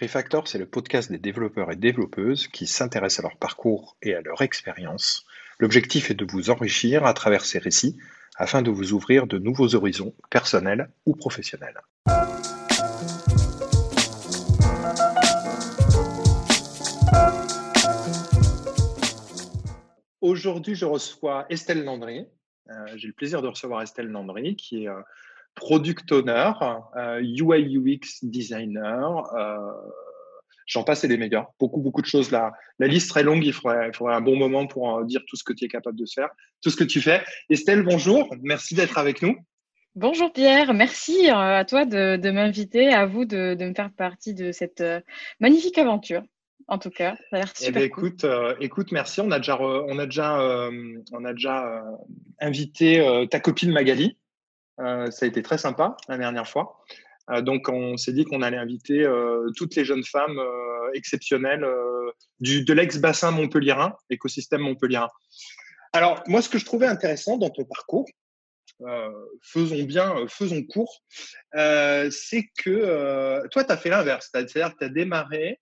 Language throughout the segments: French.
Refactor, c'est le podcast des développeurs et développeuses qui s'intéressent à leur parcours et à leur expérience. L'objectif est de vous enrichir à travers ces récits afin de vous ouvrir de nouveaux horizons personnels ou professionnels. Aujourd'hui, je reçois Estelle Landry. Euh, j'ai le plaisir de recevoir Estelle Landry, qui est euh, product owner, UI euh, UX designer. J'en passe et des meilleurs. Beaucoup, beaucoup de choses là. La liste très longue. Il faudrait, il faudrait un bon moment pour dire tout ce que tu es capable de faire, tout ce que tu fais. Estelle, bonjour. Merci d'être avec nous. Bonjour Pierre, merci à toi de, m'inviter, à vous de, me faire partie de cette magnifique aventure en tout cas. Ça a l'air eh super. écoute, euh, écoute, merci. On a déjà, on a déjà, euh, on a déjà euh, invité ta copine Magali. Ça a été très sympa la dernière fois. donc, on s'est dit qu'on allait inviter toutes les jeunes femmes exceptionnelles du, de l'ex-bassin montpellierin, écosystème montpellierin. Alors, moi, ce que je trouvais intéressant dans ton parcours, faisons bien, faisons court, c'est que toi, tu as fait l'inverse. C'est-à-dire que tu as démarré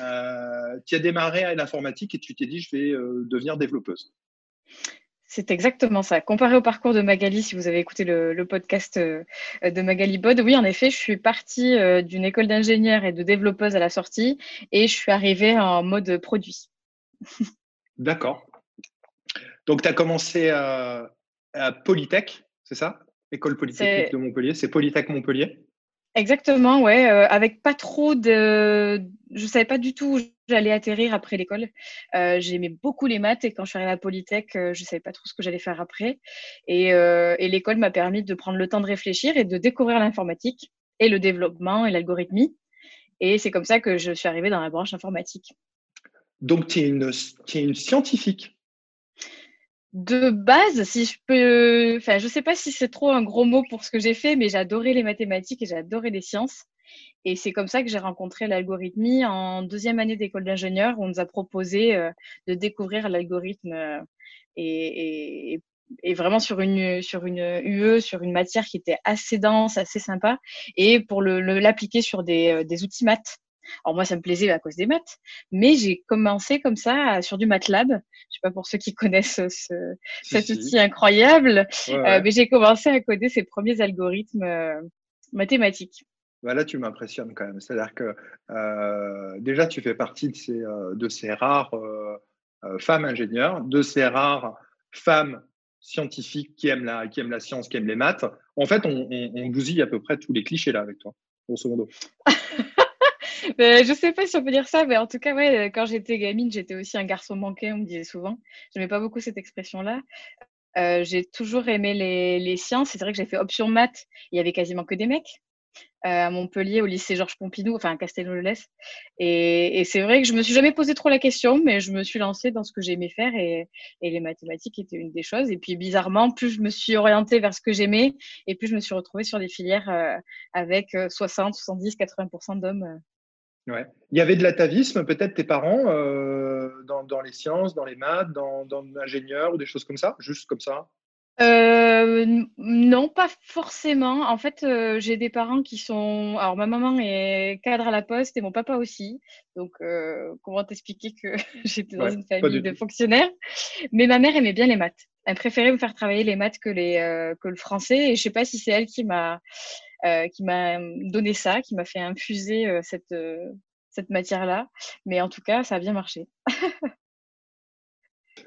euh, tu as démarré à l'informatique et tu t'es dit, je vais euh, devenir développeuse. C'est exactement ça. Comparé au parcours de Magali, si vous avez écouté le, podcast euh, de Magali Bod, oui, en effet, je suis partie d'une école d'ingénieur et de développeuse à la sortie et je suis arrivée en mode produit. D'accord. Donc, tu as commencé à Polytech, c'est ça? École Polytechnique de Montpellier. C'est Polytech Montpellier? Exactement, ouais, euh, avec pas trop de. Je savais pas du tout où j'allais atterrir après l'école. Euh, j'aimais beaucoup les maths et quand je suis arrivée à Polytech, euh, je savais pas trop ce que j'allais faire après. Et, et l'école m'a permis de prendre le temps de réfléchir et de découvrir l'informatique et le développement et l'algorithmie. Et c'est comme ça que je suis arrivée dans la branche informatique. Donc, tu es es une scientifique de base, si je peux, enfin, je sais pas si c'est trop un gros mot pour ce que j'ai fait, mais j'adorais les mathématiques et j'adorais les sciences. Et c'est comme ça que j'ai rencontré l'algorithmie en deuxième année d'école d'ingénieur, où on nous a proposé euh, de découvrir l'algorithme euh, et, vraiment sur une, sur UE, sur une matière qui était assez dense, assez sympa, et pour l'appliquer sur des, euh, des outils maths. Alors moi, ça me plaisait à cause des maths, mais j'ai commencé comme ça sur du MATLAB. Je sais pas pour ceux qui connaissent cet outil incroyable, euh, mais j'ai commencé à coder ces premiers algorithmes euh, mathématiques. Bah là, tu m'impressionnes quand même. C'est-à-dire que euh, déjà, tu fais partie de ces, de ces rares femmes ingénieurs, de ces rares femmes scientifiques qui aiment la, qui aiment la science, qui aiment les maths. En fait, on, on, on bousille à peu près tous les clichés là avec toi, grosso modo. Je je sais pas si on peut dire ça, mais en tout cas, ouais, quand j'étais gamine, j'étais aussi un garçon manqué, on me disait souvent. Je n'aimais pas beaucoup cette expression-là. Euh, j'ai toujours aimé les, les sciences. C'est vrai que j'ai fait option maths. Il y avait quasiment que des mecs. Euh, à Montpellier, au lycée Georges Pompidou, enfin à Castelnau-le-Lez. Et, c'est vrai que je me suis jamais posé trop la question, mais je me suis lancée dans ce que j'aimais faire et, et, les mathématiques étaient une des choses. Et puis bizarrement, plus je me suis orientée vers ce que j'aimais, et plus je me suis retrouvée sur des filières euh, avec 60, 70, 80% d'hommes Ouais. Il y avait de l'atavisme, peut-être tes parents, euh, dans, dans, les sciences, dans les maths, dans, dans l'ingénieur ou des choses comme ça, juste comme ça? Euh, non, pas forcément. En fait, euh, j'ai des parents qui sont. Alors, ma maman est cadre à la poste et mon papa aussi. Donc, comment t'expliquer que j'étais dans une famille de fonctionnaires? Mais ma mère aimait bien les maths. Elle préférait me faire travailler les maths que, les, que le français. Et je sais pas si c'est elle qui m'a qui m'a donné ça, qui m'a fait infuser euh, cette, euh, cette matière-là. Mais en tout cas, ça a bien marché.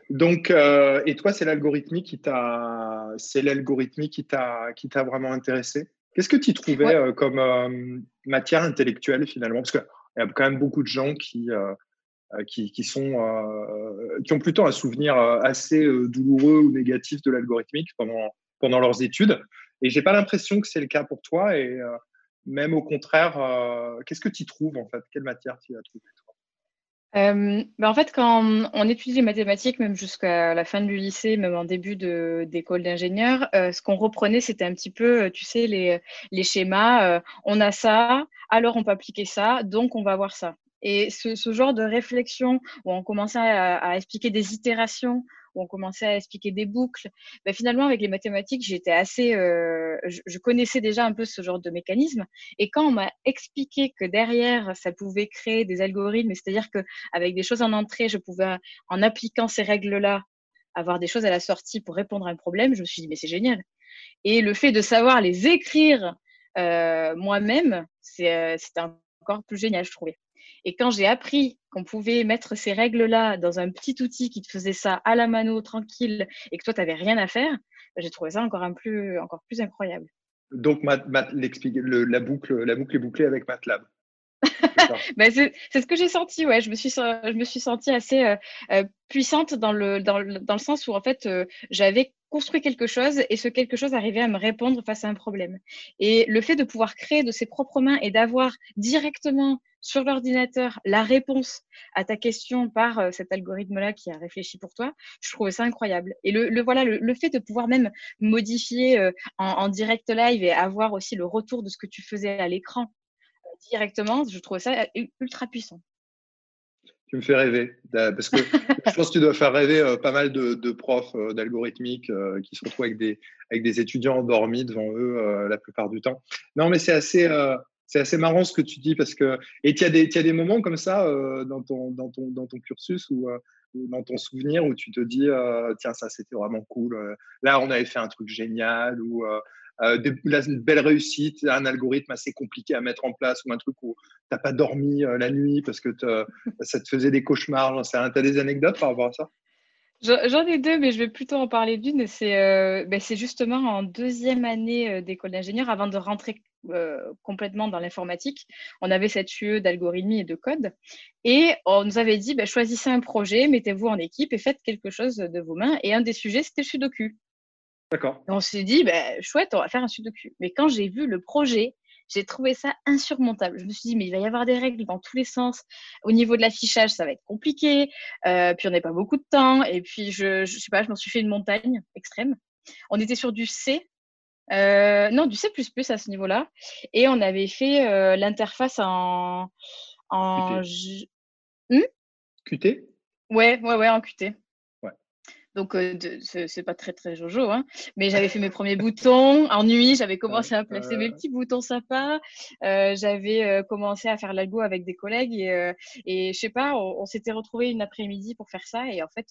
Donc, et toi, c'est l'algorithmie qui t'a, c'est l'algorithmie qui t'a, qui t'a vraiment intéressé? Qu'est-ce que tu trouvais comme matière intellectuelle finalement? Parce qu'il y a quand même beaucoup de gens qui, qui, qui, sont, qui ont plutôt un souvenir assez douloureux ou négatif de l'algorithmique pendant, pendant leurs études. Et j'ai pas l'impression que c'est le cas pour toi. Et euh, même au contraire, euh, qu'est-ce que tu trouves en fait? Quelle matière tu as trouvé euh, ben en fait, quand on, étudie les mathématiques, même jusqu'à la fin du lycée, même en début d'école d'ingénieur, ce qu'on reprenait, c'était un petit peu, tu sais, les, les schémas. on a ça, alors on peut appliquer ça, donc on va voir ça. Et ce, ce genre de réflexion où on commençait à expliquer des itérations où on commençait à expliquer des boucles. Ben, finalement, avec les mathématiques, j'étais assez, euh, je, connaissais déjà un peu ce genre de mécanisme. Et quand on m'a expliqué que derrière, ça pouvait créer des algorithmes, c'est-à-dire que avec des choses en entrée, je pouvais, en appliquant ces règles-là, avoir des choses à la sortie pour répondre à un problème, je me suis dit, mais c'est génial. Et le fait de savoir les écrire euh, moi-même, euh, c'était encore plus génial, je trouvais. Et quand j'ai appris qu'on pouvait mettre ces règles-là dans un petit outil qui te faisait ça à la mano, tranquille, et que toi, tu n'avais rien à faire, j'ai trouvé ça encore, un plus, encore plus incroyable. Donc, la boucle est bouclée avec MATLAB. Ben, c'est ce que j'ai senti, ouais. Je me suis, je me suis sentie assez euh, euh, puissante dans le, dans, dans le sens où, en fait, euh, j'avais construit quelque chose et ce quelque chose arrivait à me répondre face à un problème. Et le fait de pouvoir créer de ses propres mains et d'avoir directement sur l'ordinateur la réponse à ta question par cet algorithme-là qui a réfléchi pour toi, je trouvais ça incroyable. Et le, le voilà, le, fait de pouvoir même modifier en direct live et avoir aussi le retour de ce que tu faisais à l'écran directement, je trouve ça ultra puissant. Tu me fais rêver, parce que je pense que tu dois faire rêver euh, pas mal de, profs euh, d'algorithmique euh, qui se retrouvent avec des, avec des étudiants endormis devant eux la plupart du temps. Non, mais c'est assez, c'est assez marrant ce que tu dis, parce que. Et il y, a des, moments comme ça dans, ton, dans, ton, dans ton cursus ou dans ton souvenir où tu te dis, tiens, ça c'était vraiment cool. Là, on avait fait un truc génial, ou euh, une belle réussite, un algorithme assez compliqué à mettre en place ou un truc où tu n'as pas dormi euh, la nuit parce que ça te faisait des cauchemars. Tu as des anecdotes par rapport à ça? J'en ai deux, mais je vais plutôt en parler d'une. C'est euh, ben, justement en deuxième année d'école d'ingénieur, avant de rentrer complètement dans l'informatique. On avait cette UE d'algorithmie et de code. Et on nous avait dit, ben, choisissez un projet, mettez-vous en équipe et faites quelque chose de vos mains. Et un des sujets, c'était le Sudoku. D'accord. on s'est dit, bah, chouette, on va faire un sudoku. Mais quand j'ai vu le projet, j'ai trouvé ça insurmontable. Je me suis dit, mais il va y avoir des règles dans tous les sens. Au niveau de l'affichage, ça va être compliqué. Euh, puis on n'a pas beaucoup de temps. Et puis, je, je sais pas, je m'en suis fait une montagne extrême. On était sur du C. Euh, non, du C++ à ce niveau-là. Et on avait fait euh, l'interface en. en Qt. Hmm? Qt Ouais, ouais, ouais, en Qt. Donc, euh, c'est pas très, très jojo, hein. mais j'avais fait mes premiers boutons. En nuit, j'avais commencé à placer mes petits boutons sympas. Euh, j'avais euh, commencé à faire l'algo avec des collègues et, et je sais pas, on, s'était retrouvé une après-midi pour faire ça. Et en fait,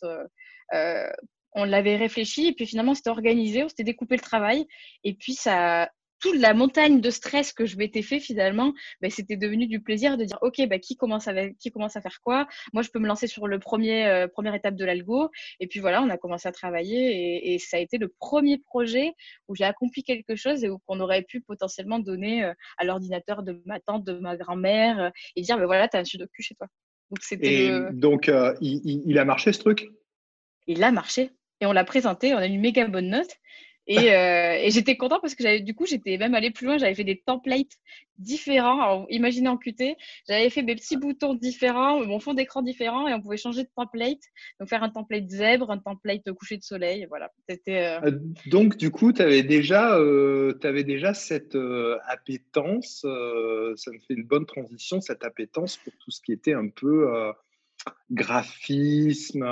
on l'avait réfléchi et puis finalement, c'était organisé, on s'était découpé le travail. Et puis, ça, toute la montagne de stress que je m'étais fait finalement, ben, c'était devenu du plaisir de dire ok, ben, qui, commence à, qui commence à faire quoi? Moi, je peux me lancer sur le premier euh, première étape de l'algo. Et puis voilà, on a commencé à travailler et, ça a été le premier projet où j'ai accompli quelque chose et qu'on aurait pu potentiellement donner euh, à l'ordinateur de ma tante, de ma grand-mère euh, et dire ben voilà, tu as un sudoku chez toi. Donc, et donc il, a marché ce truc? Il a marché et on l'a présenté, on a eu une méga bonne note. Euh, et, j'étais content parce que du coup, j'étais même allé plus loin. J'avais fait des templates différents. Imaginez en Qt, j'avais fait mes petits boutons différents, mon fond d'écran différent et on pouvait changer de template. Donc, faire un template zèbre, un template coucher de soleil. Voilà. Euh, euh, donc, du coup, tu avais, déjà, avais déjà cette appétence. ça me fait une bonne transition, cette appétence pour tout ce qui était un peu graphisme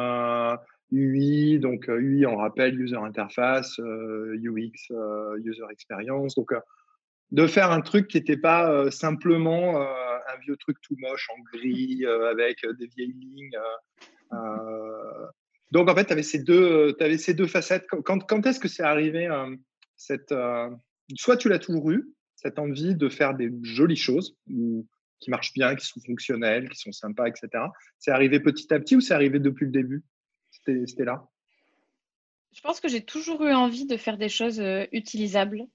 UI, donc UI, on rappelle, User Interface, UX, User Experience. Donc, de faire un truc qui n'était pas simplement un vieux truc tout moche en gris avec des vieilles lignes. donc, en fait, tu avais, ces deux, avais ces deux facettes. Quand, quand est-ce que c'est arrivé cette, Soit tu l'as toujours eu, cette envie de faire des jolies choses qui marchent bien, qui sont fonctionnelles, qui sont sympas, etc. C'est arrivé petit à petit ou c'est arrivé depuis le début? Je pense que j'ai toujours eu envie de faire des choses euh, utilisables.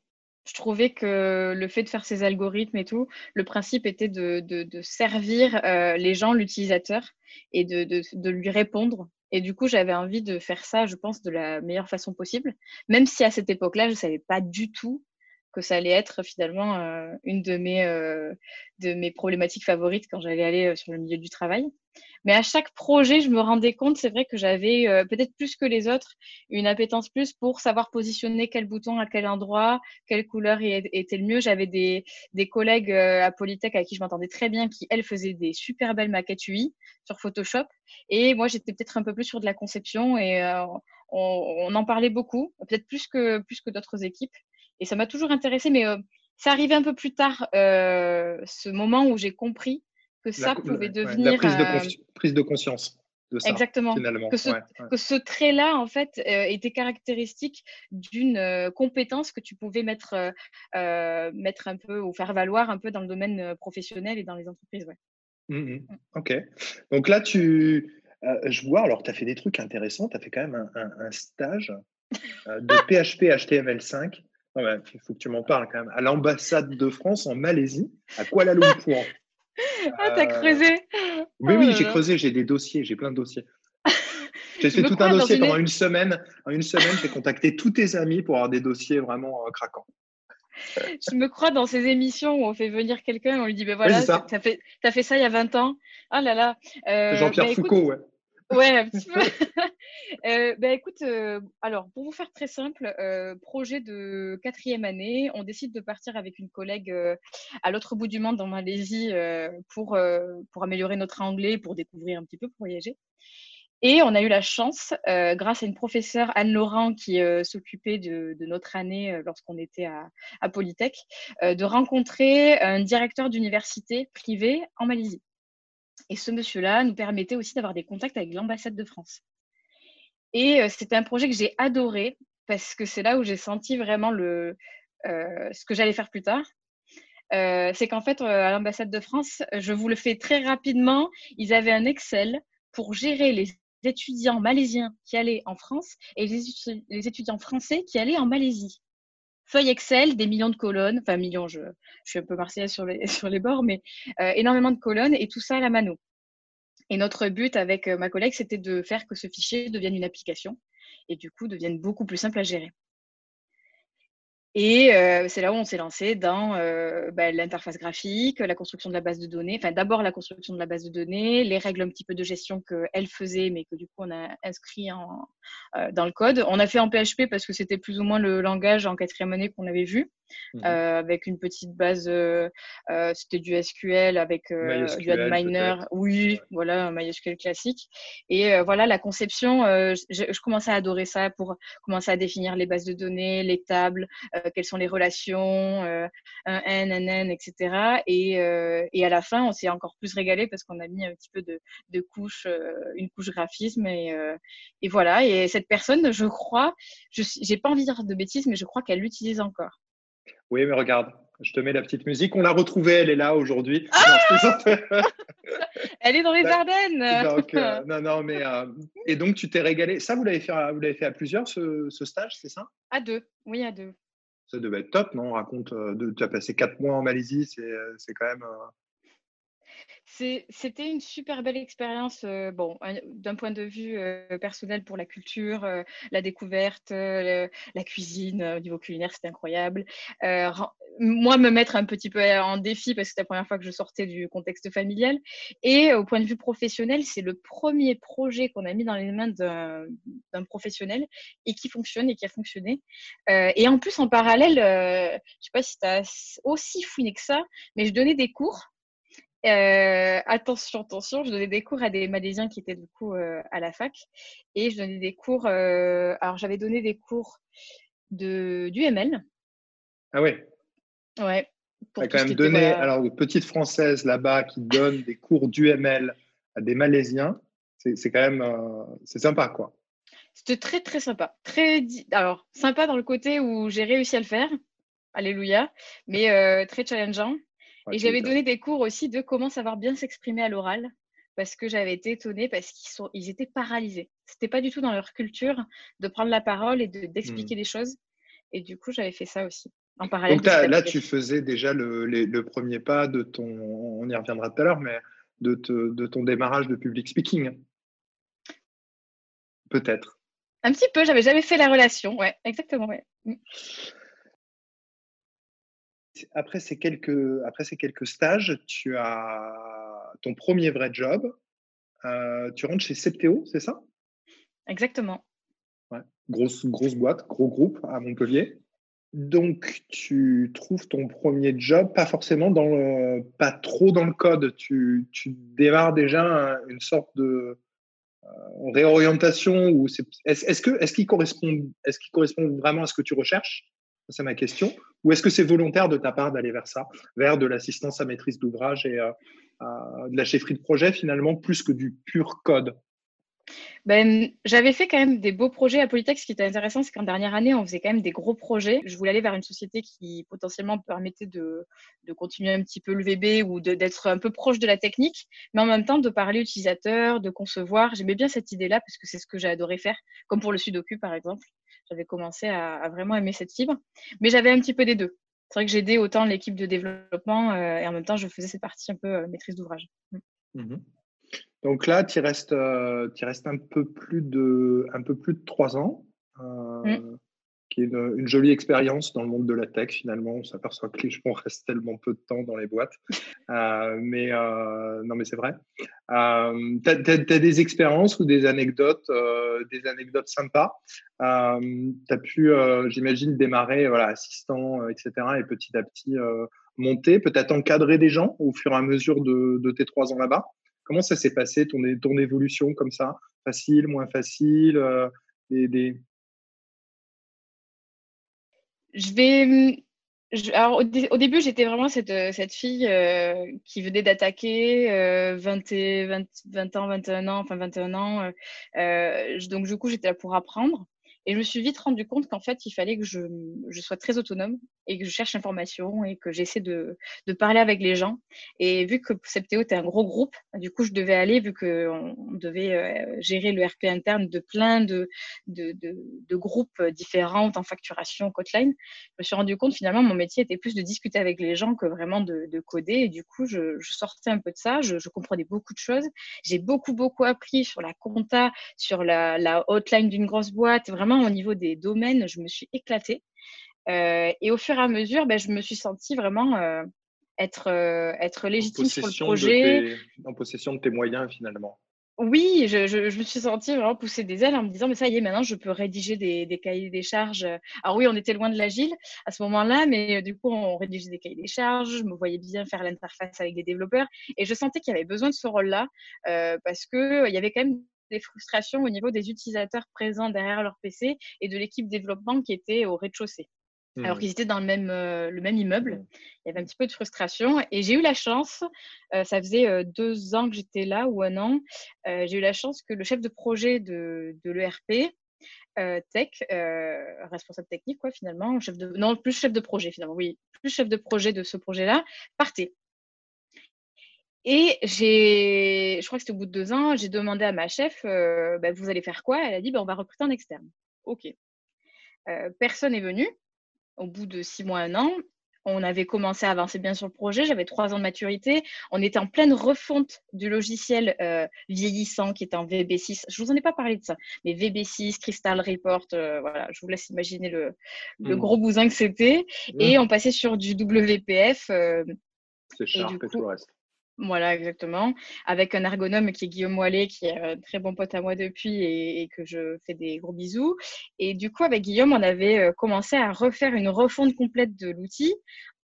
Je trouvais que le fait de faire ces algorithmes et tout, le principe était de, servir euh, les gens, l'utilisateur, et de, lui répondre. Et du coup, j'avais envie de faire ça, je pense, de la meilleure façon possible. Même si à cette époque-là, je ne savais pas du tout que ça allait être finalement une de mes, de mes problématiques favorites quand j'allais aller sur le milieu du travail. Mais à chaque projet, je me rendais compte, c'est vrai que j'avais peut-être plus que les autres une appétence plus pour savoir positionner quel bouton à quel endroit, quelle couleur était le mieux. J'avais des, des collègues à Polytech avec qui je m'entendais très bien, qui elles faisaient des super belles maquettes UI sur Photoshop. Et moi, j'étais peut-être un peu plus sur de la conception et on, on, en parlait beaucoup, peut-être plus que, plus que d'autres équipes. Et ça m'a toujours intéressé, mais ça arrivait un peu plus tard, ce moment où j'ai compris que ça pouvait devenir. La prise de, euh, prise de conscience. De ça, Exactement. Que ce, trait-là, en fait, euh, était caractéristique d'une euh, compétence que tu pouvais mettre, mettre un peu ou faire valoir un peu dans le domaine professionnel et dans les entreprises. Ouais. Mmh, mmh. Mmh. Ok. Donc là, tu, je vois, alors tu as fait des trucs intéressants, tu as fait quand même un, un, stage de PHP HTML5. Il faut que tu m'en parles quand même. À l'ambassade de France en Malaisie, à Kuala Lumpur. Ah, t'as creusé Oui, oui, oh j'ai creusé, j'ai des dossiers, j'ai plein de dossiers. J'ai fait tout un dossier pendant une semaine. En une semaine, j'ai contacté tous tes amis pour avoir des dossiers vraiment euh, craquants. Je me crois dans ces émissions où on fait venir quelqu'un, on lui dit ben voilà, as fait, as fait ça il y a 20 ans. Ah là là. Euh, Jean-Pierre ben, Foucault, ouais. Ouais, un petit peu. euh, ben, écoute, euh, alors pour vous faire très simple, euh, projet de quatrième année, on décide de partir avec une collègue euh, à l'autre bout du monde en Malaisie pour, pour améliorer notre anglais, pour découvrir un petit peu, pour voyager. Et on a eu la chance, grâce à une professeure, Anne Laurent, qui s'occupait de, notre année lorsqu'on était à, à Polytech, de rencontrer un directeur d'université privée en Malaisie. Et ce monsieur-là nous permettait aussi d'avoir des contacts avec l'ambassade de France. Et euh, c'était un projet que j'ai adoré parce que c'est là où j'ai senti vraiment euh, ce que j'allais faire plus tard. Euh, c'est qu'en fait, à l'ambassade de France, je vous le fais très rapidement, ils avaient un Excel pour gérer les étudiants malaisiens qui allaient en France et les étudiants français qui allaient en Malaisie feuille Excel, des millions de colonnes, enfin millions, je, je suis un peu marseillaise sur les, sur les bords, mais euh, énormément de colonnes et tout ça à la mano. Et notre but avec euh, ma collègue, c'était de faire que ce fichier devienne une application et du coup devienne beaucoup plus simple à gérer. Et euh, c'est là où on s'est lancé dans euh, bah, l'interface graphique, la construction de la base de données. Enfin, d'abord la construction de la base de données, les règles un petit peu de gestion qu'elle faisait, mais que du coup on a inscrit euh, dans le code. On a fait en PHP parce que c'était plus ou moins le langage en quatrième année qu'on avait vu. Euh, avec une petite base, euh, euh, c'était du SQL avec du AdMiner, oui, voilà, un MySQL classique. Et voilà, la conception, je, commençais à adorer ça pour commencer à définir les bases de données, les tables, quelles sont les relations, un N, un N, etc. Et, et à la fin, on s'est encore plus régalé parce qu'on a mis un petit peu de, de couche, une couche graphisme et, et voilà. Et cette personne, je crois, je j'ai pas envie de dire de bêtises, mais je crois qu'elle l'utilise encore. Oui, mais regarde, je te mets la petite musique. On l'a retrouvée, elle est là aujourd'hui. Ah elle est dans les Ardennes. Euh, non, non, mais euh, et donc tu t'es régalé. Ça, vous l'avez fait, vous l'avez fait à plusieurs ce, stage, c'est ça? À deux, oui, à deux. Ça devait être top, non? On raconte, euh, tu as passé quatre mois en Malaisie, c'est quand même. C'était une super belle expérience, euh, bon, d'un point de vue euh, personnel pour la culture, euh, la découverte, la cuisine, au niveau culinaire, c'était incroyable. moi, me mettre un petit peu en défi parce que c'était la première fois que je sortais du contexte familial. Et au point de vue professionnel, c'est le premier projet qu'on a mis dans les mains d'un professionnel et qui fonctionne et qui a fonctionné. et en plus, en parallèle, je ne sais pas si tu as aussi fouiné que ça, mais je donnais des cours euh, attention, attention, je donnais des cours à des Malaisiens qui étaient du coup euh, à la fac. Et je donnais des cours. Euh, alors, j'avais donné des cours de, du ML. Ah ouais? Ouais. Tu as quand même donné, alors, une petite française là-bas qui donne des cours d'UML à des Malaisiens. C'est quand même. c'est sympa, quoi. C'était très, très sympa. Très, alors, sympa dans le côté où j'ai réussi à le faire. Alléluia. Mais très challengeant et j'avais donné des cours aussi de comment savoir bien s'exprimer à l'oral parce que j'avais été étonnée parce qu'ils sont, ils étaient paralysés. C'était pas du tout dans leur culture de prendre la parole et d'expliquer mmh. des choses. Et du coup, j'avais fait ça aussi en parallèle. Donc là, tu faisais déjà le, le, premier pas de ton, on y reviendra tout à l'heure, mais de, de ton démarrage de public speaking. Peut-être. Un petit peu, j'avais jamais fait la relation, ouais, exactement, ouais. Après, ces quelques, après ces quelques stages, tu as ton premier vrai job. Euh, tu rentres chez Septéo, c'est ça? Exactement. Ouais. Grosse, grosse boîte, gros groupe à Montpellier. Donc, tu trouves ton premier job, pas forcément dans le, pas trop dans le code. Tu, tu démarres déjà une sorte de euh, réorientation ou est-ce est que est-ce qu'il correspond est-ce qu'il correspond vraiment à ce que tu recherches? C'est ma question. Ou est-ce que c'est volontaire de ta part d'aller vers ça, vers de l'assistance à maîtrise d'ouvrage et euh, de la chefferie de projet finalement, plus que du pur code? Ben, j'avais fait quand même des beaux projets à Polytech. Ce qui était intéressant, c'est qu'en dernière année, on faisait quand même des gros projets. Je voulais aller vers une société qui potentiellement permettait de, de continuer un petit peu le VB ou d'être un peu proche de la technique, mais en même temps de parler utilisateur, de concevoir. J'aimais bien cette idée-là parce que c'est ce que j'ai adoré faire, comme pour le Sudoku par exemple j'avais commencé à, vraiment aimer cette fibre. Mais j'avais un petit peu des deux. C'est vrai que j'aidais autant l'équipe de développement euh, et en même temps, je faisais cette partie un peu euh, maîtrise d'ouvrage. Mm. Mmh Donc là, tu restes, euh, restes un, peu plus de, un peu plus de trois ans. Mmh qui est une, jolie expérience dans le monde de la tech finalement. On s'aperçoit que les gens restent tellement peu de temps dans les boîtes. Euh, mais euh, non, mais c'est vrai. Euh, tu as, des expériences ou des anecdotes, des anecdotes sympas? tu as pu, j'imagine, démarrer voilà, assistant, etc. et petit à petit monter, peut-être encadrer des gens au fur et à mesure de, de tes trois ans là-bas? Comment ça s'est passé, ton, ton évolution comme ça? Facile, moins facile des, des, je vais. alors, au, début, j'étais vraiment cette, cette fille euh, qui venait d'attaquer, 20, 20, 20, ans, 21 ans, enfin 21 ans. Euh, euh, donc, du coup, j'étais là pour apprendre. Et je me suis vite rendu compte qu'en fait, il fallait que je, je, sois très autonome et que je cherche l'information et que j'essaie de, de, parler avec les gens. Et vu que Septéo était un gros groupe, du coup, je devais aller, vu qu'on devait euh, gérer le RP interne de plein de, de, de, groupes différents en facturation, Kotlin, je me suis rendu compte finalement, mon métier était plus de discuter avec les gens que vraiment de, de coder. Et du coup, je, sortais un peu de ça, je, je comprenais beaucoup de choses. J'ai beaucoup, beaucoup appris sur la compta, sur la, la hotline d'une grosse boîte, vraiment au niveau des domaines, je me suis éclatée. Euh, et au fur et à mesure, ben, je me suis sentie vraiment euh, être, euh, être légitime sur le projet. en possession de tes moyens, finalement. Oui, je, je, me suis sentie vraiment pousser des ailes en me disant, mais ça y est, maintenant, je peux rédiger des, des cahiers des charges. Alors oui, on était loin de l'agile à ce moment-là, mais du coup, on rédigeait des cahiers des charges. Je me voyais bien faire l'interface avec des développeurs. Et je sentais qu'il y avait besoin de ce rôle-là parce qu'il il y avait quand même des frustrations au niveau des utilisateurs présents derrière leur PC et de l'équipe développement qui était au rez-de-chaussée. Alors mmh. qu'ils étaient dans le même, euh, le même immeuble. Mmh. Il y avait un petit peu de frustration. Et j'ai eu la chance, euh, ça faisait euh, deux ans que j'étais là ou un an, j'ai eu la chance que le chef de projet de, de l'ERP, tech, responsable technique, quoi, finalement, chef de, non, plus chef de projet, finalement, oui, plus chef de projet de ce projet-là, partait. Et j'ai, je crois que c'était au bout de deux ans, j'ai demandé à ma chef, euh, bah, vous allez faire quoi? Elle a dit, bah, on va recruter un externe. OK. Euh, personne n'est venu. Au bout de six mois, un an, on avait commencé à avancer bien sur le projet. J'avais trois ans de maturité. On était en pleine refonte du logiciel euh, vieillissant qui était en VB6. Je vous en ai pas parlé de ça, mais VB6, Crystal Report, voilà, je vous laisse imaginer le, le mmh. gros bousin que c'était. Mmh. Et on passait sur du WPF. C'est cher et tout le reste. Voilà, exactement. Avec un ergonome qui est Guillaume Wallet, qui est un très bon pote à moi depuis et, que je fais des gros bisous. Et du coup, avec Guillaume, on avait euh, commencé à refaire une refonte complète de l'outil,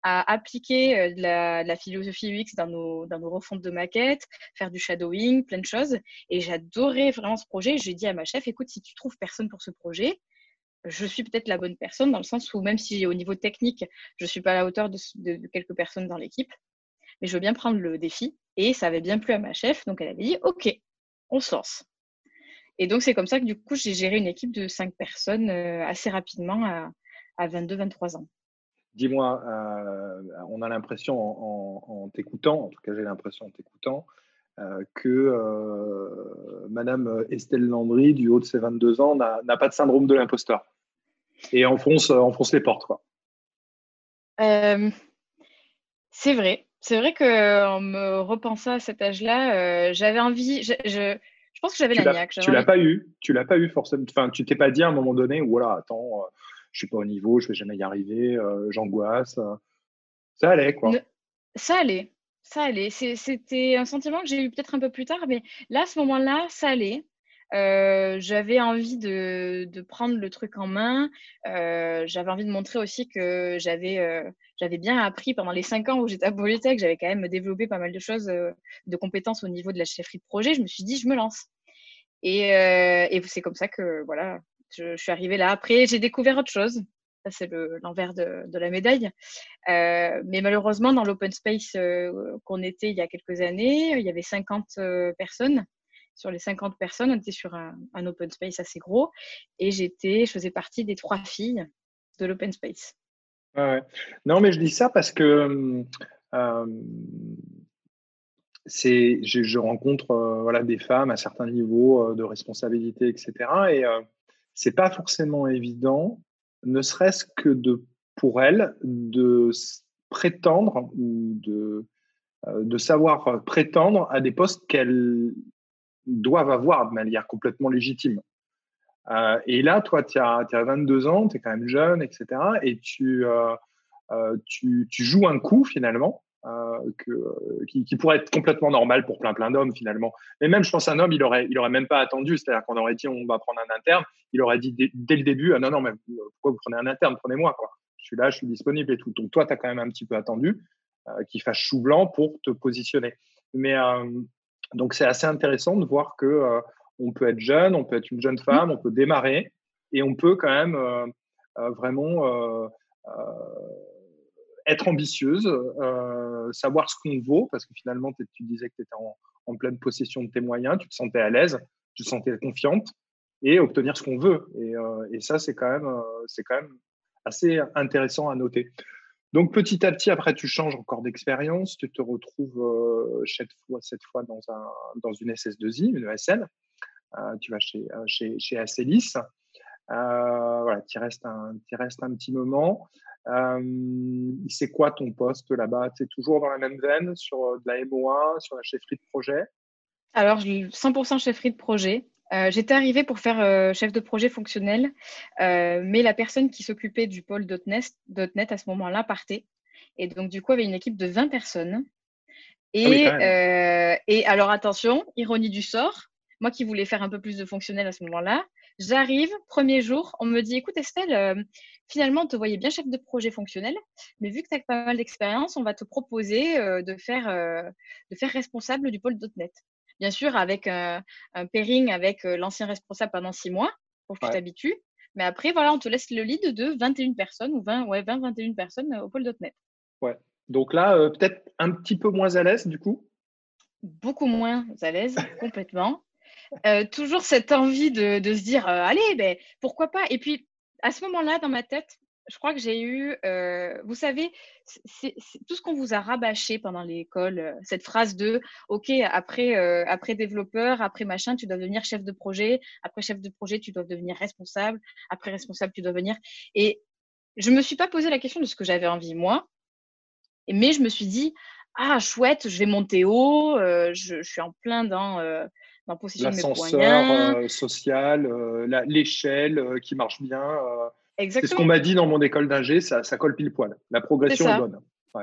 à appliquer euh, de la, philosophie UX dans nos, dans nos refontes de maquettes, faire du shadowing, plein de choses. Et j'adorais vraiment ce projet. J'ai dit à ma chef, écoute, si tu trouves personne pour ce projet, je suis peut-être la bonne personne dans le sens où même si au niveau technique, je ne suis pas à la hauteur de quelques personnes dans l'équipe, mais je veux bien prendre le défi. Et ça avait bien plu à ma chef, donc elle avait dit, OK, on se lance. Et donc, c'est comme ça que du coup, j'ai géré une équipe de cinq personnes euh, assez rapidement à, 22-23 ans. Dis-moi, euh, on a l'impression en, t'écoutant, en tout cas j'ai l'impression en t'écoutant, euh, que Madame Estelle Landry, du haut de ses 22 ans, n'a pas de syndrome de l'imposteur et enfonce, enfonce les portes. Quoi. c'est vrai. C'est vrai qu'en me repensant à cet âge-là, euh, j'avais envie. Je, je, pense que j'avais la niaque. Tu l'as pas eu. Tu l'as pas eu forcément. Enfin, tu t'es pas dit à un moment donné, voilà, attends, euh, je suis pas au niveau, je vais jamais y arriver, euh, j'angoisse. Ça allait, quoi. Ça allait. Ça allait. C'était un sentiment que j'ai eu peut-être un peu plus tard, mais là, à ce moment-là, ça allait. Euh, j'avais envie de, prendre le truc en main. Euh, j'avais envie de montrer aussi que j'avais euh, j'avais bien appris pendant les cinq ans où j'étais à Polytech. J'avais quand même développé pas mal de choses, de compétences au niveau de la chefferie de projet. Je me suis dit, je me lance. Et, c'est comme ça que voilà, je, suis arrivée là. Après, j'ai découvert autre chose. Ça, c'est l'envers de, la médaille. mais malheureusement, dans l'open space qu'on était il y a quelques années, il y avait 50 personnes sur les 50 personnes, on était sur un, open space assez gros et j'étais, je faisais partie des trois filles de l'open space. Non, mais je dis ça parce que euh, je, rencontre euh, voilà, des femmes à certains niveaux euh, de responsabilité, etc. Et c'est pas forcément évident, ne serait-ce que de, pour elles, de prétendre ou de, de savoir prétendre à des postes qu'elles doivent avoir de manière complètement légitime. Euh, et là, toi, tu as, as, 22 ans, tu es quand même jeune, etc. Et tu, euh, euh, tu, tu, joues un coup, finalement, qui, pourrait être complètement normal pour plein, plein d'hommes, finalement. Mais même, je pense, un homme, il aurait, il aurait même pas attendu. C'est-à-dire qu'on aurait dit, on va prendre un interne. Il aurait dit dès, le début, ah, non, non, mais pourquoi vous prenez un interne? Prenez-moi, quoi. Je suis là, je suis disponible et tout. Donc, toi, tu as quand même un petit peu attendu qu'il fasse chou blanc pour te positionner. Mais donc c'est assez intéressant de voir que euh, on peut être jeune, on peut être une jeune femme, on peut démarrer et on peut quand même euh, euh, vraiment être ambitieuse, savoir ce qu'on vaut, parce que finalement, tu disais que tu étais en, pleine possession de tes moyens, tu te sentais à l'aise, tu te sentais confiante, et obtenir ce qu'on veut. Et, et ça, c'est quand, même, c'est quand même assez intéressant à noter. Donc petit à petit, après, tu changes encore d'expérience, tu te retrouves euh, cette, fois, cette fois dans, un, dans une SS2I, une ESN. Euh, tu vas chez, euh, chez, chez Acelis. voilà, tu restes, un, restes un petit moment. c'est quoi ton poste là-bas? Tu es toujours dans la même veine sur de la MO1, sur la chefferie de projet? Alors, 100% chefferie de projet. Euh, j'étais arrivée pour faire euh, chef de projet fonctionnel, euh, mais la personne qui s'occupait du pôle .NET, à ce moment-là partait. Et donc, du coup, il y avait une équipe de 20 personnes. Et, ah et alors, attention, ironie du sort, moi qui voulais faire un peu plus de fonctionnel à ce moment-là, j'arrive, premier jour, on me dit, écoute Estelle, finalement, on te voyait bien chef de projet fonctionnel, mais vu que tu as pas mal d'expérience, on va te proposer de, faire, de faire responsable du pôle .NET bien sûr avec un, pairing avec euh, l'ancien responsable pendant six mois pour que tu t'habitues. Mais après, voilà, on te laisse le lead de 21 personnes ou 20, ouais, 20 21 personnes euh, au pôle.net. Ouais. Donc là, euh, peut-être un petit peu moins à l'aise du coup? Beaucoup moins à l'aise, complètement. toujours cette envie de, de se dire, allez, ben, pourquoi pas? Et puis, à ce moment-là, dans ma tête, je crois que j'ai eu, euh, vous savez, c'est tout ce qu'on vous a rabâché pendant l'école, euh, cette phrase de, OK, après, euh, après développeur, après machin, tu dois devenir chef de projet, après chef de projet, tu dois devenir responsable, après responsable, tu dois venir. Et je ne me suis pas posé la question de ce que j'avais envie, moi, mais je me suis dit, ah, chouette, je vais monter haut, je, suis en plein dans, dans possession de mes. L'ascenseur social, l'échelle qui marche bien c'est ce qu'on m'a dit dans mon école d'ingé, ça, ça colle pile poil. La progression est, bonne.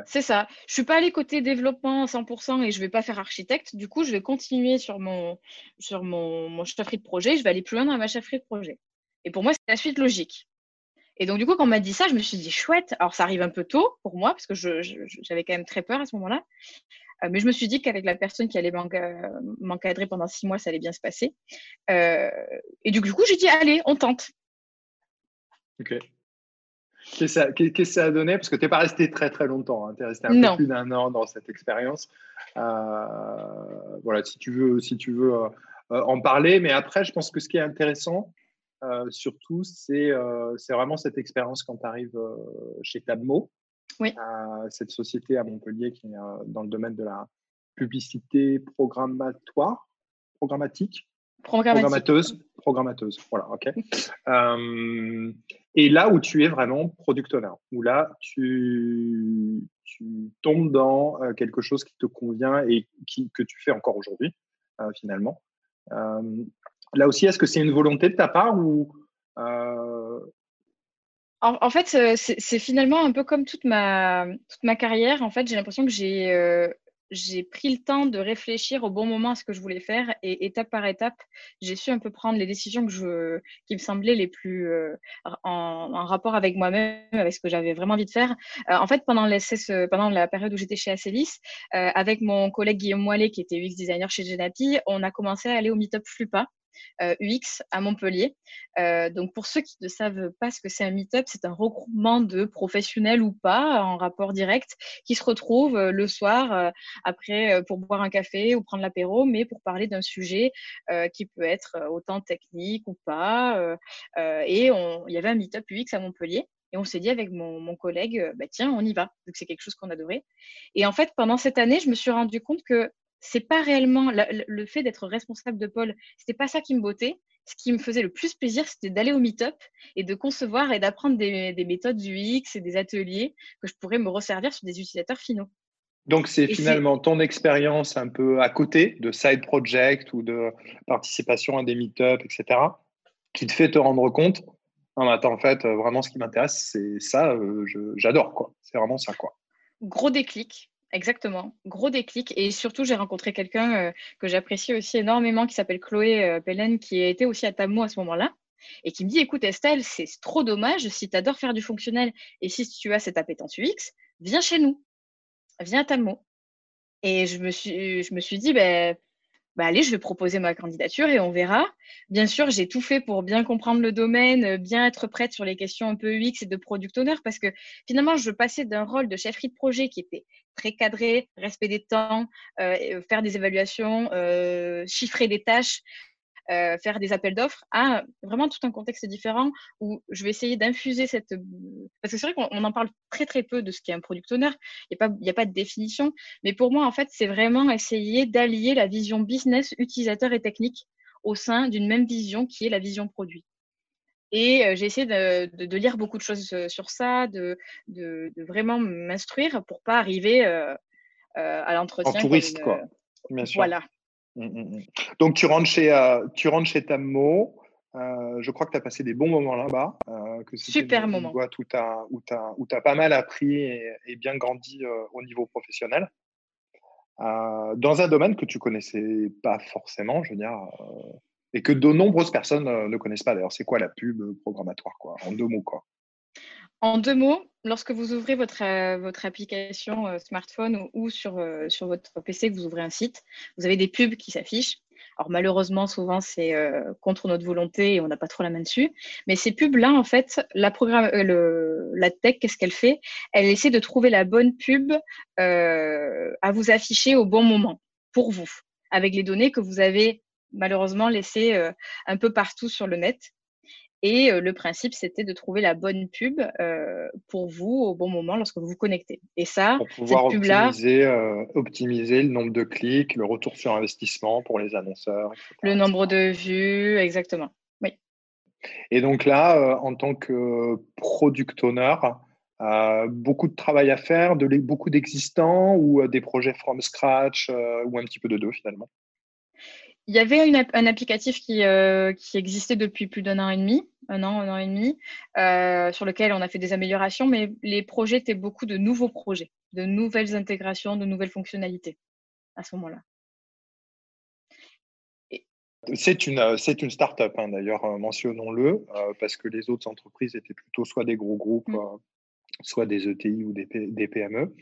C'est ça. Je suis pas allée côté développement à 100% et je vais pas faire architecte. Du coup, je vais continuer sur mon, sur mon, mon chefferie de projet. Je vais aller plus loin dans ma chefferie de projet. Et pour moi, c'est la suite logique. Et donc, du coup, quand on m'a dit ça, je me suis dit chouette. Alors, ça arrive un peu tôt pour moi parce que j'avais quand même très peur à ce moment-là. Euh, mais je me suis dit qu'avec la personne qui allait m'encadrer pendant six mois, ça allait bien se passer. Euh, et du coup, j'ai dit allez, on tente. Ok. Qu'est-ce que ça a donné? Parce que tu n'es pas resté très très longtemps, hein. tu es resté un peu plus d'un an dans cette expérience. Euh, voilà, si tu veux, si tu veux euh, euh, en parler. Mais après, je pense que ce qui est intéressant, surtout, c'est vraiment cette expérience quand tu arrives chez Tabmo, oui. cette société à Montpellier qui est dans le domaine de la publicité programmatoire, programmatique. Programmateuse, programmateuse, voilà, ok. euh, et là où tu es vraiment product owner, où là tu, tu tombes dans euh, quelque chose qui te convient et qui, que tu fais encore aujourd'hui, euh, finalement. Euh, là aussi, est-ce que c'est une volonté de ta part ou en, fait, c'est finalement un peu comme toute ma, toute ma carrière. En fait, j'ai l'impression que j'ai j'ai pris le temps de réfléchir au bon moment à ce que je voulais faire et étape par étape, j'ai su un peu prendre les décisions que je, qui me semblaient les plus euh, en, rapport avec moi-même, avec ce que j'avais vraiment envie de faire. Euh, en fait, pendant, pendant la période où j'étais chez Acélis, euh, avec mon collègue Guillaume Moilet, qui était UX designer chez Genapi, on a commencé à aller au Meetup Flupa. UX euh, à Montpellier. Euh, donc pour ceux qui ne savent pas ce que c'est un meet-up, c'est un regroupement de professionnels ou pas en rapport direct qui se retrouvent euh, le soir après pour boire un café ou prendre l'apéro, mais pour parler d'un sujet qui peut être autant technique ou pas. et il y avait un meet-up UX à Montpellier. Et on s'est dit avec mon, collègue, bah, tiens, on y va, que c'est quelque chose qu'on adorait. Et en fait, pendant cette année, je me suis rendu compte que c'est pas réellement le fait d'être responsable de pôle, c'était pas ça qui me bottait. Ce qui me faisait le plus plaisir, c'était d'aller au meet-up et de concevoir et d'apprendre des, méthodes UX et des ateliers que je pourrais me resservir sur des utilisateurs finaux. Donc, c'est finalement ton expérience un peu à côté de side project ou de participation à des meet-up, etc., qui te fait te rendre compte non, mais attends, en fait, vraiment, ce qui m'intéresse, c'est ça, euh, j'adore, quoi. C'est vraiment ça, quoi. Gros déclic. Exactement, gros déclic. Et surtout, j'ai rencontré quelqu'un euh, que j'apprécie aussi énormément qui s'appelle Chloé euh, Pellen, qui était aussi à Tamo à ce moment-là, et qui me dit Écoute, Estelle, c'est trop dommage si tu adores faire du fonctionnel et si tu as cette appétence UX, viens chez nous, viens à Tamo. Et je me suis, je me suis dit ben, bah allez, je vais proposer ma candidature et on verra. Bien sûr, j'ai tout fait pour bien comprendre le domaine, bien être prête sur les questions un peu UX et de product owner parce que finalement, je passais d'un rôle de chefferie de projet qui était très cadré, respect des temps, euh, faire des évaluations, euh, chiffrer des tâches, euh, faire des appels d'offres. À vraiment tout un contexte différent où je vais essayer d'infuser cette... Parce que c'est vrai qu'on en parle très très peu de ce qu'est un product owner, il n'y a, a pas de définition, mais pour moi en fait c'est vraiment essayer d'allier la vision business, utilisateur et technique au sein d'une même vision qui est la vision produit. Et euh, j'ai essayé de, de, lire beaucoup de choses euh, sur ça, de, de vraiment m'instruire pour pas arriver à l'entretien. En touriste, quoi. Bien sûr. Voilà. Mmh, mmh, mmh. Donc, tu rentres chez, euh, tu rentres chez Tammo. Euh, je crois que tu as passé des bons moments là-bas. Euh, Super moment. Où tu as, pas mal appris et, bien grandi au niveau professionnel. dans un domaine que tu connaissais pas forcément, je veux dire, et que de nombreuses personnes ne connaissent pas. D'ailleurs, c'est quoi la pub programmatoire, quoi, en deux mots, quoi. En deux mots, lorsque vous ouvrez votre, euh, application euh, smartphone ou, sur, euh, votre PC, que vous ouvrez un site, vous avez des pubs qui s'affichent. Alors malheureusement, souvent, c'est contre notre volonté et on n'a pas trop la main dessus. Mais ces pubs-là, en fait, la tech, qu'est-ce qu'elle fait? Elle essaie de trouver la bonne pub à vous afficher au bon moment pour vous, avec les données que vous avez malheureusement laissées un peu partout sur le net. Et le principe, c'était de trouver la bonne pub pour vous au bon moment lorsque vous vous connectez. Et ça, pour pouvoir optimiser, optimiser, le nombre de clics, le retour sur investissement pour les annonceurs. le nombre de vues, exactement. Oui. Et donc là, en tant que product owner, beaucoup de travail à faire, de beaucoup d'existants ou des projets from scratch ou un petit peu de deux finalement il y avait un applicatif qui, qui existait depuis plus d'un an et demi, un an, un an et demi, euh, sur lequel on a fait des améliorations, mais les projets étaient beaucoup de nouveaux projets, de nouvelles intégrations, de nouvelles fonctionnalités à ce moment-là. C'est une, c'est une start-up, hein, d'ailleurs, euh, mentionnons-le, euh, parce que les autres entreprises étaient plutôt soit des gros groupes, mmh. soit des ETI ou des, des PME.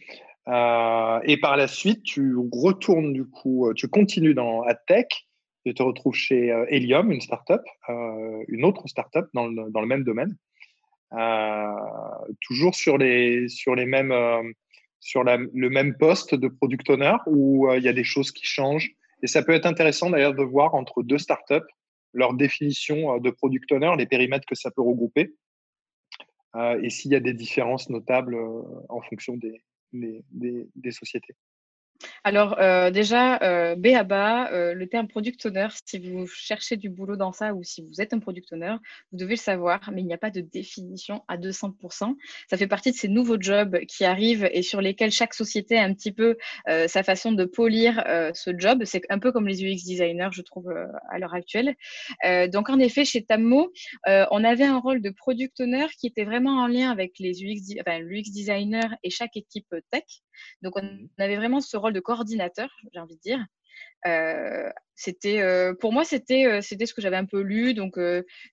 et par la suite, tu retournes du coup, tu continues dans AdTech je te retrouve chez euh, Helium, une startup, euh, une autre startup dans le, même domaine, euh, toujours sur les mêmes sur le même poste de product owner où il y a des choses qui changent. Et ça peut être intéressant d'ailleurs de voir entre deux startups leur définition de product owner, les périmètres que ça peut regrouper, et s'il y a des différences notables en fonction des sociétés. Alors euh, déjà, euh, B à bas, euh, le terme product owner, si vous cherchez du boulot dans ça ou si vous êtes un product owner, vous devez le savoir, mais il n'y a pas de définition à 200%. Ça fait partie de ces nouveaux jobs qui arrivent et sur lesquels chaque société a un petit peu sa façon de polir ce job. C'est un peu comme les UX designers, je trouve, à l'heure actuelle. donc en effet, chez Tammo, on avait un rôle de product owner qui était vraiment en lien avec les UX, enfin, l'UX designer et chaque équipe tech. Donc on mmh. avait vraiment ce rôle de coordinateur, j'ai envie de dire. Euh, c'était euh, pour moi c'était euh, c'était ce que j'avais un peu lu donc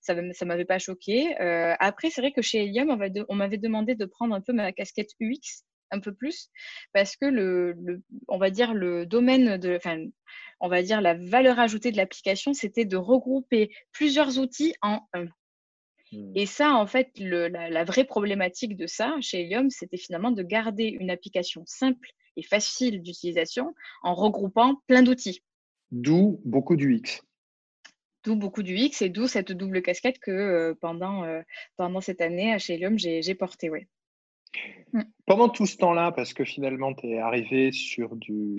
ça ça m'avait pas choqué. Après c'est vrai que chez Helium on, m'avait demandé de prendre un peu ma casquette UX un peu plus parce que le, on va dire le domaine de enfin on va dire la valeur ajoutée de l'application c'était de regrouper plusieurs outils en un mmh. et ça, en fait, la, la, vraie problématique de ça chez Helium, c'était finalement de garder une application simple et facile d'utilisation en regroupant plein d'outils. D'où beaucoup d'UX. D'où beaucoup d'UX et d'où cette double casquette que euh, pendant, euh, pendant cette année chez Helium, j'ai porté. Ouais. Mm. Pendant tout ce temps-là, parce que finalement, tu es arrivé sur du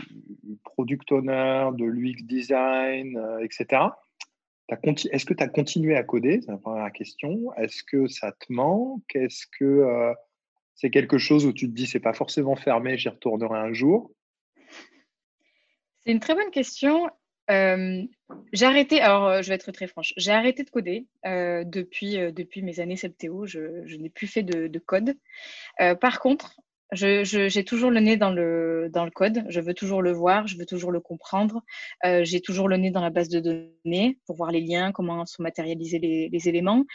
product owner, de l'UX design, euh, etc. Est-ce que tu as continué à coder? C'est la première question. Est-ce que ça te manque? Est-ce que c'est quelque chose où tu te dis c'est pas forcément fermé, j'y retournerai un jour? C'est une très bonne question. Euh, j'ai arrêté, alors euh, je vais être très franche, j'ai arrêté de coder euh, depuis, mes années septéo, je, n'ai plus fait de code. par contre, j'ai toujours le nez dans le, dans le code, je veux toujours le voir, je veux toujours le comprendre. Euh, j'ai toujours le nez dans la base de données pour voir les liens, comment sont matérialisés les, les éléments.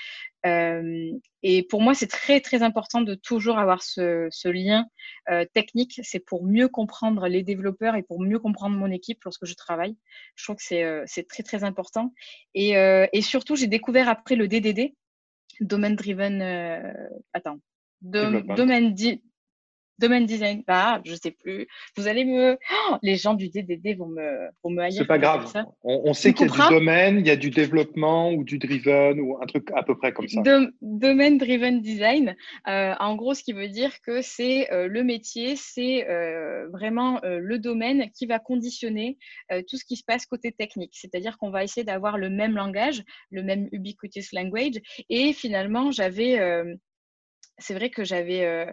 Euh, et pour moi, c'est très, très important de toujours avoir ce, ce lien euh, technique. C'est pour mieux comprendre les développeurs et pour mieux comprendre mon équipe lorsque je travaille. Je trouve que c'est euh, très, très important. Et, euh, et surtout, j'ai découvert après le DDD, Domain Driven, euh, attends, domaine, domaine design, bah, je sais plus. Vous allez me, oh, les gens du DDD vont me, vont me haïr. C'est pas grave. On, sait qu'il y a du domaine, il y a du développement ou du driven ou un truc à peu près comme ça. domaine driven design. Euh, en gros, ce qui veut dire que c'est euh, le métier, c'est euh, vraiment le domaine qui va conditionner tout ce qui se passe côté technique. C'est-à-dire qu'on va essayer d'avoir le même langage, le même ubiquitous language. Et finalement, j'avais c'est vrai que j'avais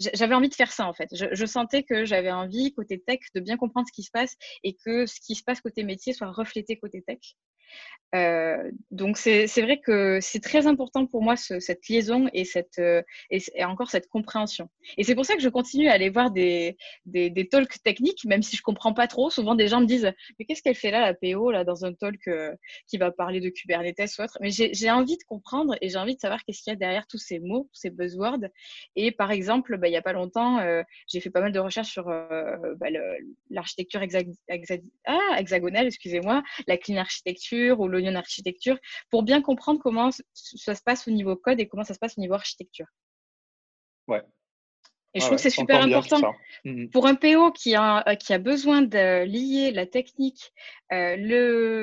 j'avais envie de faire ça en fait. Je, sentais que j'avais envie côté tech de bien comprendre ce qui se passe et que ce qui se passe côté métier soit reflété côté tech. Euh, donc c'est vrai que c'est très important pour moi cette liaison et, cette, euh, et, encore cette compréhension. Et c'est pour ça que je continue à aller voir des, des, talks techniques, même si je comprends pas trop. Souvent des gens me disent mais qu'est-ce qu'elle fait là la PO là dans un talk euh, qui va parler de Kubernetes ou autre? Mais j'ai envie de comprendre et j'ai envie de savoir qu'est-ce qu'il y a derrière tous ces mots, ces buzzwords. Et par exemple, bah, il y a pas longtemps, j'ai fait pas mal de recherches sur bah, l'architecture ah, hexagonale, excusez-moi, la clean architecture ou le architecture pour bien comprendre comment ça se passe au niveau code et comment ça se passe au niveau architecture. Ouais. Et je trouve que c'est super important mmh pour un PO qui a, qui a besoin de lier la technique, euh,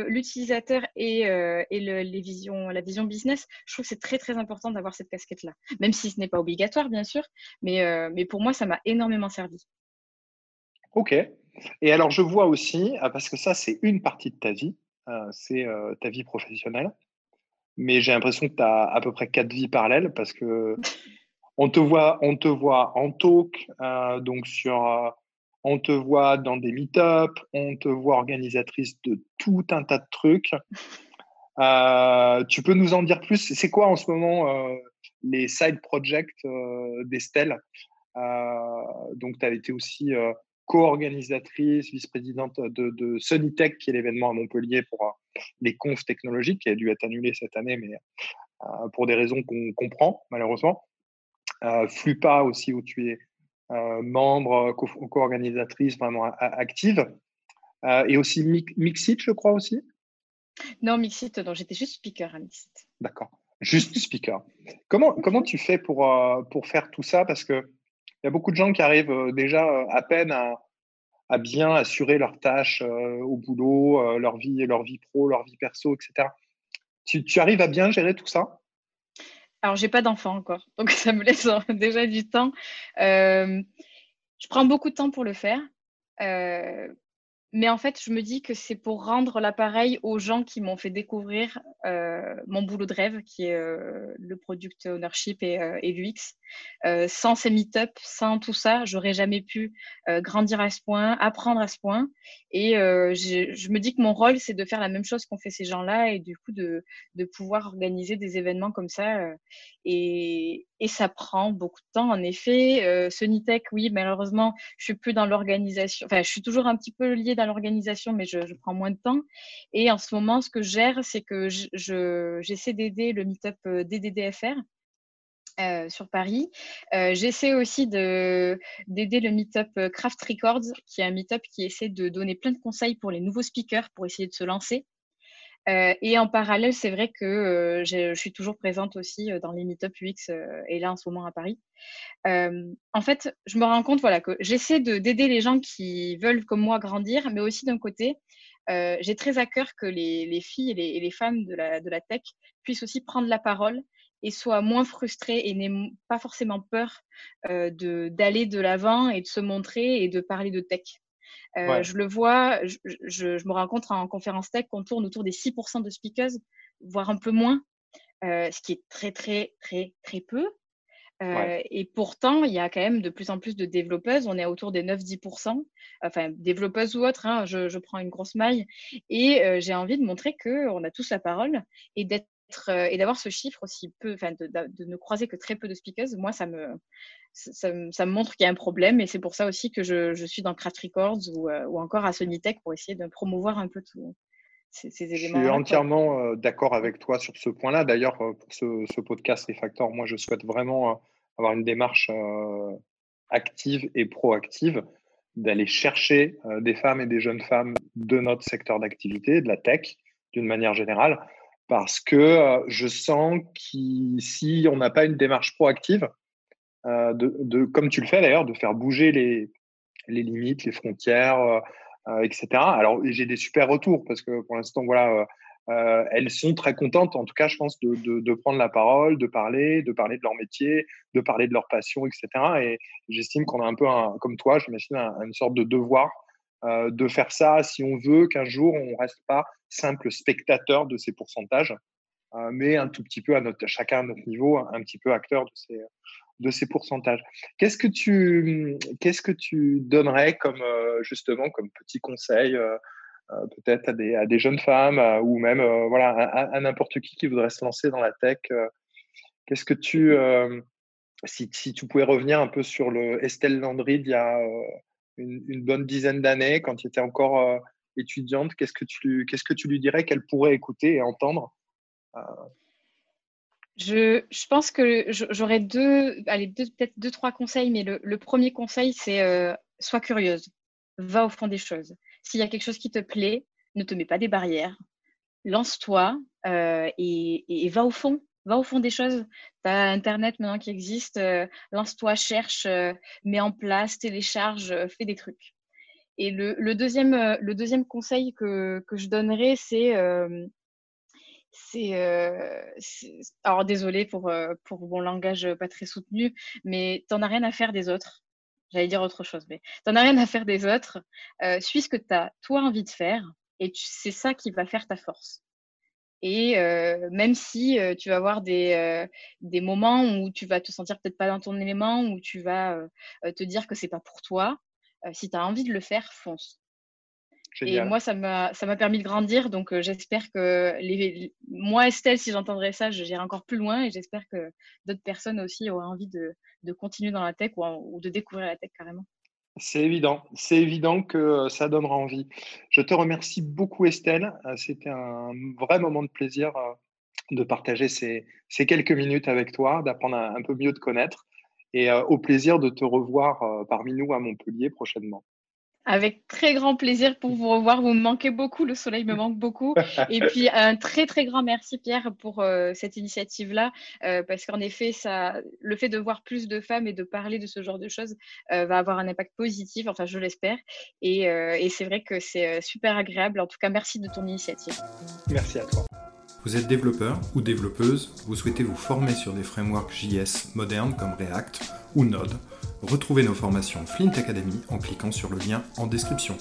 l'utilisateur et, euh, et le, les visions, la vision business. Je trouve que c'est très très important d'avoir cette casquette-là, même si ce n'est pas obligatoire bien sûr, mais, euh, mais pour moi ça m'a énormément servi. Ok. Et alors je vois aussi, ah, parce que ça c'est une partie de ta vie, c'est euh, ta vie professionnelle. Mais j'ai l'impression que tu as à peu près quatre vies parallèles parce que on te voit, on te voit en talk, euh, donc sur, on te voit dans des meet-up, on te voit organisatrice de tout un tas de trucs. tu peux nous en dire plus? C'est quoi en ce moment les side projects d'Estelle? Donc, tu as été aussi co-organisatrice, vice-présidente de, de Sunnytech, qui est l'événement à Montpellier pour euh, les confs technologiques, qui a dû être annulé cette année, mais euh, pour des raisons qu'on comprend malheureusement. Euh, Flupa aussi, où tu es membre, co-organisatrice vraiment active. et aussi Mixit, je crois aussi. Non, Mixit, non, j'étais juste speaker à Mixit. D'accord, juste speaker. Comment, comment tu fais pour, pour faire tout ça? Parce que il y a beaucoup de gens qui arrivent euh, déjà euh, à peine à, bien assurer leurs tâches euh, au boulot, leur vie, leur vie pro, leur vie perso, etc. Tu, arrives à bien gérer tout ça? Alors, j'ai pas d'enfant encore, donc ça me laisse déjà du temps. je prends beaucoup de temps pour le faire. mais en fait, je me dis que c'est pour rendre l'appareil aux gens qui m'ont fait découvrir mon boulot de rêve, qui est le product ownership et l'UX. Sans ces meet-up, sans tout ça, j'aurais jamais pu grandir à ce point, apprendre à ce point. Et je, je, me dis que mon rôle, c'est de faire la même chose qu'ont fait ces gens-là et du coup de, pouvoir organiser des événements comme ça. et, ça prend beaucoup de temps, en effet. Euh, Sonitech, oui, malheureusement, je suis plus dans l'organisation. Enfin, je suis toujours un petit peu liée dans l'organisation, mais je, prends moins de temps. Et en ce moment, ce que je gère, c'est que j'essaie d'aider le meetup euh, DDDFR. Euh, sur Paris. Euh, J'essaie aussi d'aider le meetup euh, Craft Records, qui est un meetup qui essaie de donner plein de conseils pour les nouveaux speakers pour essayer de se lancer. Et en parallèle, c'est vrai que je suis toujours présente aussi dans les meet-up UX et là en ce moment à Paris. en fait, je me rends compte voilà, que j'essaie d'aider les gens qui veulent comme moi grandir, mais aussi d'un côté, j'ai très à cœur que les, les filles et les, femmes de la tech puissent aussi prendre la parole et soient moins frustrées et n'aient pas forcément peur d'aller de l'avant et de se montrer et de parler de tech. Euh, je le vois, je, me rends compte en conférence tech qu'on tourne autour des 6% de speakers, voire un peu moins, euh, ce qui est très, très, très, très peu. Euh, et pourtant, il y a quand même de plus en plus de développeuses. On est autour des 9-10%, enfin développeuses ou autres. Hein, je, prends une grosse maille et j'ai envie de montrer qu'on a tous la parole et d'être et d'avoir ce chiffre aussi peu, enfin de, de, ne croiser que très peu de speakers. Moi, ça me ça, me montre qu'il y a un problème et c'est pour ça aussi que je, je suis dans Craft Records ou, euh, ou, encore à Sony Tech pour essayer de promouvoir un peu tous ces, ces, éléments. Je suis entièrement euh, d'accord avec toi sur ce point-là. D'ailleurs, euh, pour ce, ce, podcast Refactor, moi, je souhaite vraiment avoir une démarche active et proactive d'aller chercher des femmes et des jeunes femmes de notre secteur d'activité, de la tech, d'une manière générale, parce que je sens que si on n'a pas une démarche proactive, de, comme tu le fais d'ailleurs, de faire bouger les, limites, les frontières, etc. Alors, j'ai des super retours parce que pour l'instant, voilà, elles sont très contentes, en tout cas, je pense, de, prendre la parole, de parler, de parler de leur métier, de parler de leur passion, etc. Et j'estime qu'on a un peu, comme toi, j'imagine, une sorte de devoir de faire ça si on veut qu'un jour, on ne reste pas simple spectateur de ces pourcentages, mais un tout petit peu à, notre, chacun à notre niveau, un petit peu acteur de ces, de ces pourcentages. Qu'est-ce que tu, qu'est-ce que tu donnerais comme euh, justement comme petit conseil euh, euh, peut-être à des, à des, jeunes femmes ou même voilà à, n'importe qui qui voudrait se lancer dans la tech Qu'est-ce que tu si, si, tu pouvais revenir un peu sur le Estelle Landry d'il y a une, bonne dizaine d'années quand tu étais encore étudiante, qu'est-ce que tu que tu lui dirais qu'elle pourrait écouter et entendre je, je, pense que j'aurais deux, allez, peut-être deux, trois conseils, mais le, premier conseil, c'est euh, sois curieuse, va au fond des choses. S'il y a quelque chose qui te plaît, ne te mets pas des barrières, lance-toi euh, et, et, va au fond, va au fond des choses. Tu as Internet maintenant qui existe, euh, lance-toi, cherche, euh, mets en place, télécharge, euh, fais des trucs. Et le, deuxième, le deuxième conseil que, que je donnerais, c'est alors désolé pour pour mon langage pas très soutenu, mais t'en as rien à faire des autres. J'allais dire autre chose, mais t'en as rien à faire des autres. Suis ce que tu as toi envie de faire, et c'est ça qui va faire ta force. Et euh, même si euh, tu vas avoir des, euh, des moments où tu vas te sentir peut-être pas dans ton élément, où tu vas te dire que c'est pas pour toi, si tu as envie de le faire, fonce. Et moi, ça m'a, permis de grandir. Donc, j'espère que les, moi, Estelle, si j'entendrai ça, j'irai encore plus loin. Et j'espère que d'autres personnes aussi auront envie de, de continuer dans la tech ou, ou, de découvrir la tech carrément. C'est évident. C'est évident que euh, ça donnera envie. Je te remercie beaucoup, Estelle. Euh, c'était un vrai moment de plaisir de partager ces, quelques minutes avec toi, d'apprendre un, peu mieux de connaître. Et au plaisir de te revoir parmi nous à Montpellier prochainement. Avec très grand plaisir pour vous revoir. Vous me manquez beaucoup, le soleil me manque beaucoup. Et puis un très très grand merci Pierre pour euh, cette initiative-là, euh, parce qu'en effet, ça, le fait de voir plus de femmes et de parler de ce genre de choses euh, va avoir un impact positif. Enfin, je l'espère. Et, et c'est vrai que c'est super agréable. En tout cas, merci de ton initiative. Merci à toi. Vous êtes développeur ou développeuse, vous souhaitez vous former sur des frameworks JS modernes comme React ou Node Retrouvez nos formations Flint Academy en cliquant sur le lien en description.